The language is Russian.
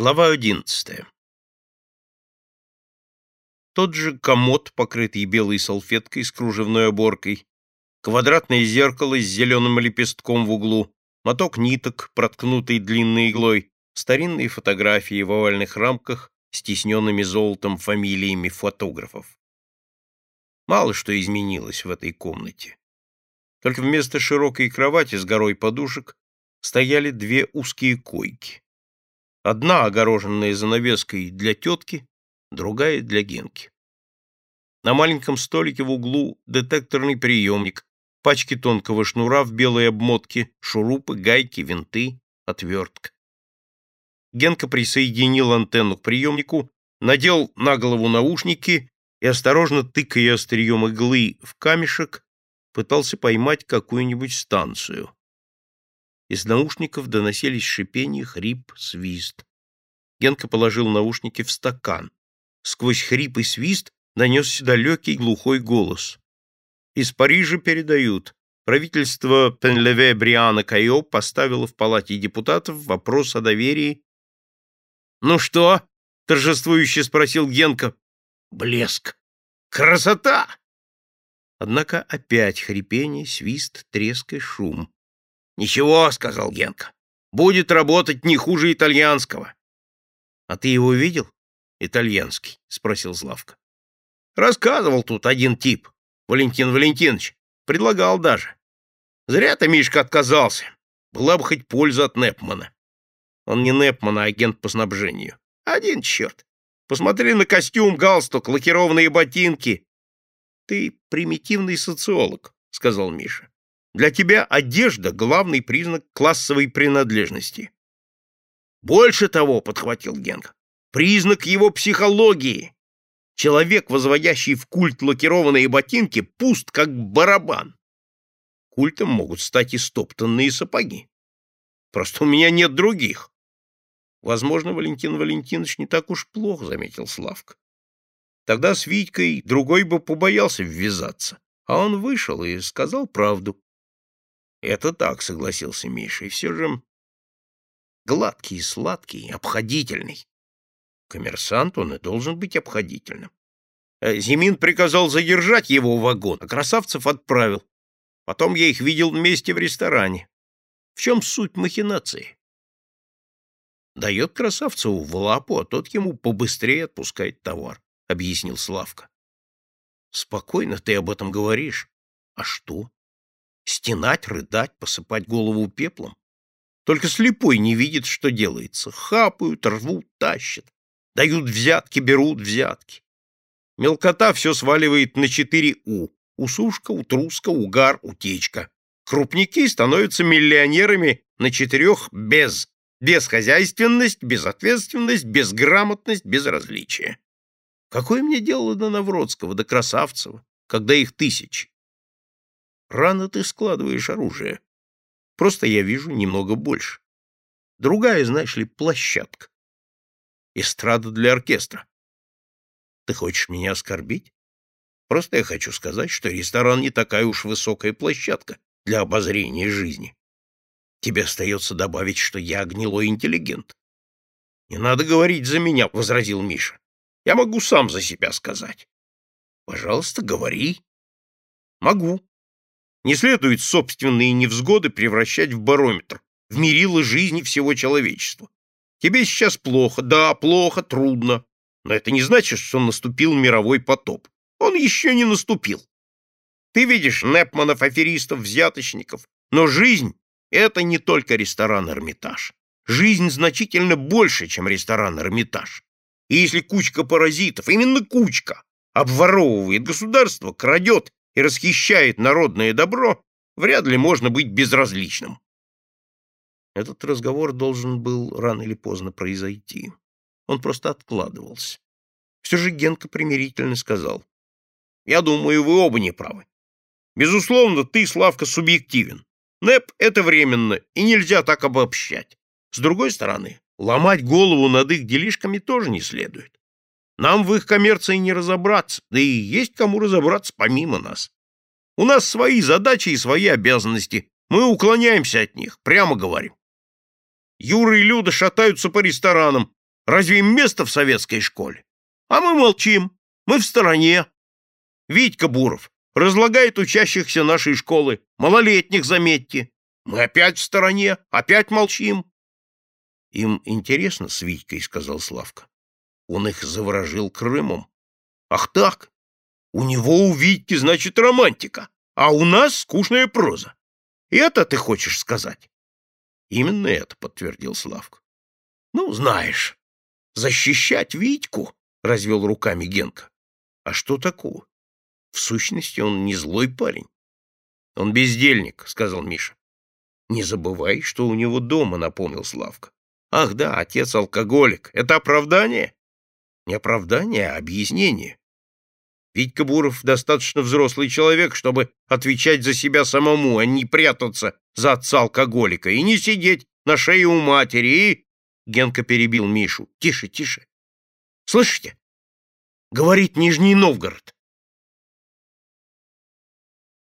Глава одиннадцатая. Тот же комод, покрытый белой салфеткой с кружевной оборкой, квадратное зеркало с зеленым лепестком в углу, моток ниток, проткнутый длинной иглой, старинные фотографии в овальных рамках с тисненными золотом фамилиями фотографов. Мало что изменилось в этой комнате. Только вместо широкой кровати с горой подушек стояли две узкие койки. Одна огороженная занавеской для тетки, другая для Генки. На маленьком столике в углу детекторный приемник, пачки тонкого шнура в белой обмотке, шурупы, гайки, винты, отвертка. Генка присоединил антенну к приемнику, надел на голову наушники и, осторожно тыкая острием иглы в камешек, пытался поймать какую-нибудь станцию. Из наушников доносились шипение, хрип, свист. Генка положил наушники в стакан. Сквозь хрип и свист донесся далекий глухой голос. «Из Парижа передают. Правительство Пенлеве Бриана Кайо поставило в Палате депутатов вопрос о доверии». «Ну что?» — торжествующе спросил Генка. «Блеск! Красота!» Однако опять хрипение, свист, треск и шум. «Ничего», — сказал Генка, — «будет работать не хуже итальянского». «А ты его видел?» «Итальянский», — спросил Славка. «Рассказывал тут один тип, Валентин Валентинович. Предлагал даже. Зря ты, Мишка, отказался. Была бы хоть польза от Непмана». Он не Непман, а агент по снабжению. Один черт. Посмотри на костюм, галстук, лакированные ботинки. Ты примитивный социолог, — сказал Миша. Для тебя одежда — главный признак классовой принадлежности. Больше того, — подхватил Генка, — признак его психологии. Человек, возводящий в культ лакированные ботинки, пуст, как барабан. Культом могут стать и стоптанные сапоги. Просто у меня нет других. Возможно, Валентин Валентинович не так уж плохо, — заметил Славка. Тогда с Витькой другой бы побоялся ввязаться, а он вышел и сказал правду. Это так, согласился Миша, и все же гладкий, сладкий, обходительный. Коммерсант он и должен быть обходительным. Э, Зимин приказал задержать его вагон, а Красавцев отправил. Потом я их видел вместе в ресторане. В чем суть махинации? Дает Красавцеву в лапу, а тот ему побыстрее отпускает товар, — объяснил Славка. Спокойно ты об этом говоришь. А что? Стенать, рыдать, посыпать голову пеплом? Только слепой не видит, что делается. Хапают, рвут, тащат. Дают взятки, берут взятки. Мелкота все сваливает на четыре «У». Усушка, утруска, угар, утечка. Крупники становятся миллионерами на четырех «без». Бесхозяйственность, безответственность, безграмотность, безразличие. Какое мне дело до Навродского, до Красавцева, когда их тысячи? Рано ты складываешь оружие. Просто я вижу немного больше. Другая, знаешь ли, площадка. Эстрада для оркестра. Ты хочешь меня оскорбить? Просто я хочу сказать, что ресторан не такая уж высокая площадка для обозрения жизни. Тебе остается добавить, что я гнилой интеллигент. — Не надо говорить за меня, — возразил Миша. — Я могу сам за себя сказать. — Пожалуйста, говори. — Могу. Не следует собственные невзгоды превращать в барометр, в мерило жизни всего человечества. Тебе сейчас плохо, да, плохо, трудно, но это не значит, что наступил мировой потоп. Он еще не наступил. Ты видишь Непманов, аферистов, взяточников, но жизнь — это не только ресторан «Эрмитаж». Жизнь значительно больше, чем ресторан «Эрмитаж». И если кучка паразитов, именно кучка, обворовывает государство, крадет и расхищает народное добро, вряд ли можно быть безразличным. Этот разговор должен был рано или поздно произойти. Он просто откладывался. Все же Генка примирительно сказал. «Я думаю, вы оба не правы. Безусловно, ты, Славка, субъективен. НЭП — это временно, и нельзя так обобщать. С другой стороны, ломать голову над их делишками тоже не следует. Нам в их коммерции не разобраться, да и есть кому разобраться помимо нас. У нас свои задачи и свои обязанности. Мы уклоняемся от них, прямо говорим. Юра и Люда шатаются по ресторанам, Разве им место в советской школе? А мы молчим, мы в стороне. Витька Буров разлагает учащихся нашей школы, малолетних, заметьте. Мы опять в стороне, опять молчим. Им интересно с Витькой, сказал Славка. Он их заворожил Крымом. Ах так? У него у Витьки, значит, романтика, а у нас скучная проза. Это ты хочешь сказать? Именно это, подтвердил Славка. Ну, знаешь, защищать Витьку, развел руками Генка. А что такого? В сущности, он не злой парень. Он бездельник, сказал Миша. Не забывай, что у него дома, напомнил Славка. Ах да, отец алкоголик. Это оправдание? Не оправдание, а объяснение. Витька Буров достаточно взрослый человек, чтобы отвечать за себя самому, а не прятаться за отца алкоголика и не сидеть на шее у матери и... Генка перебил Мишу. Тише, тише. Слышите? Говорит Нижний Новгород.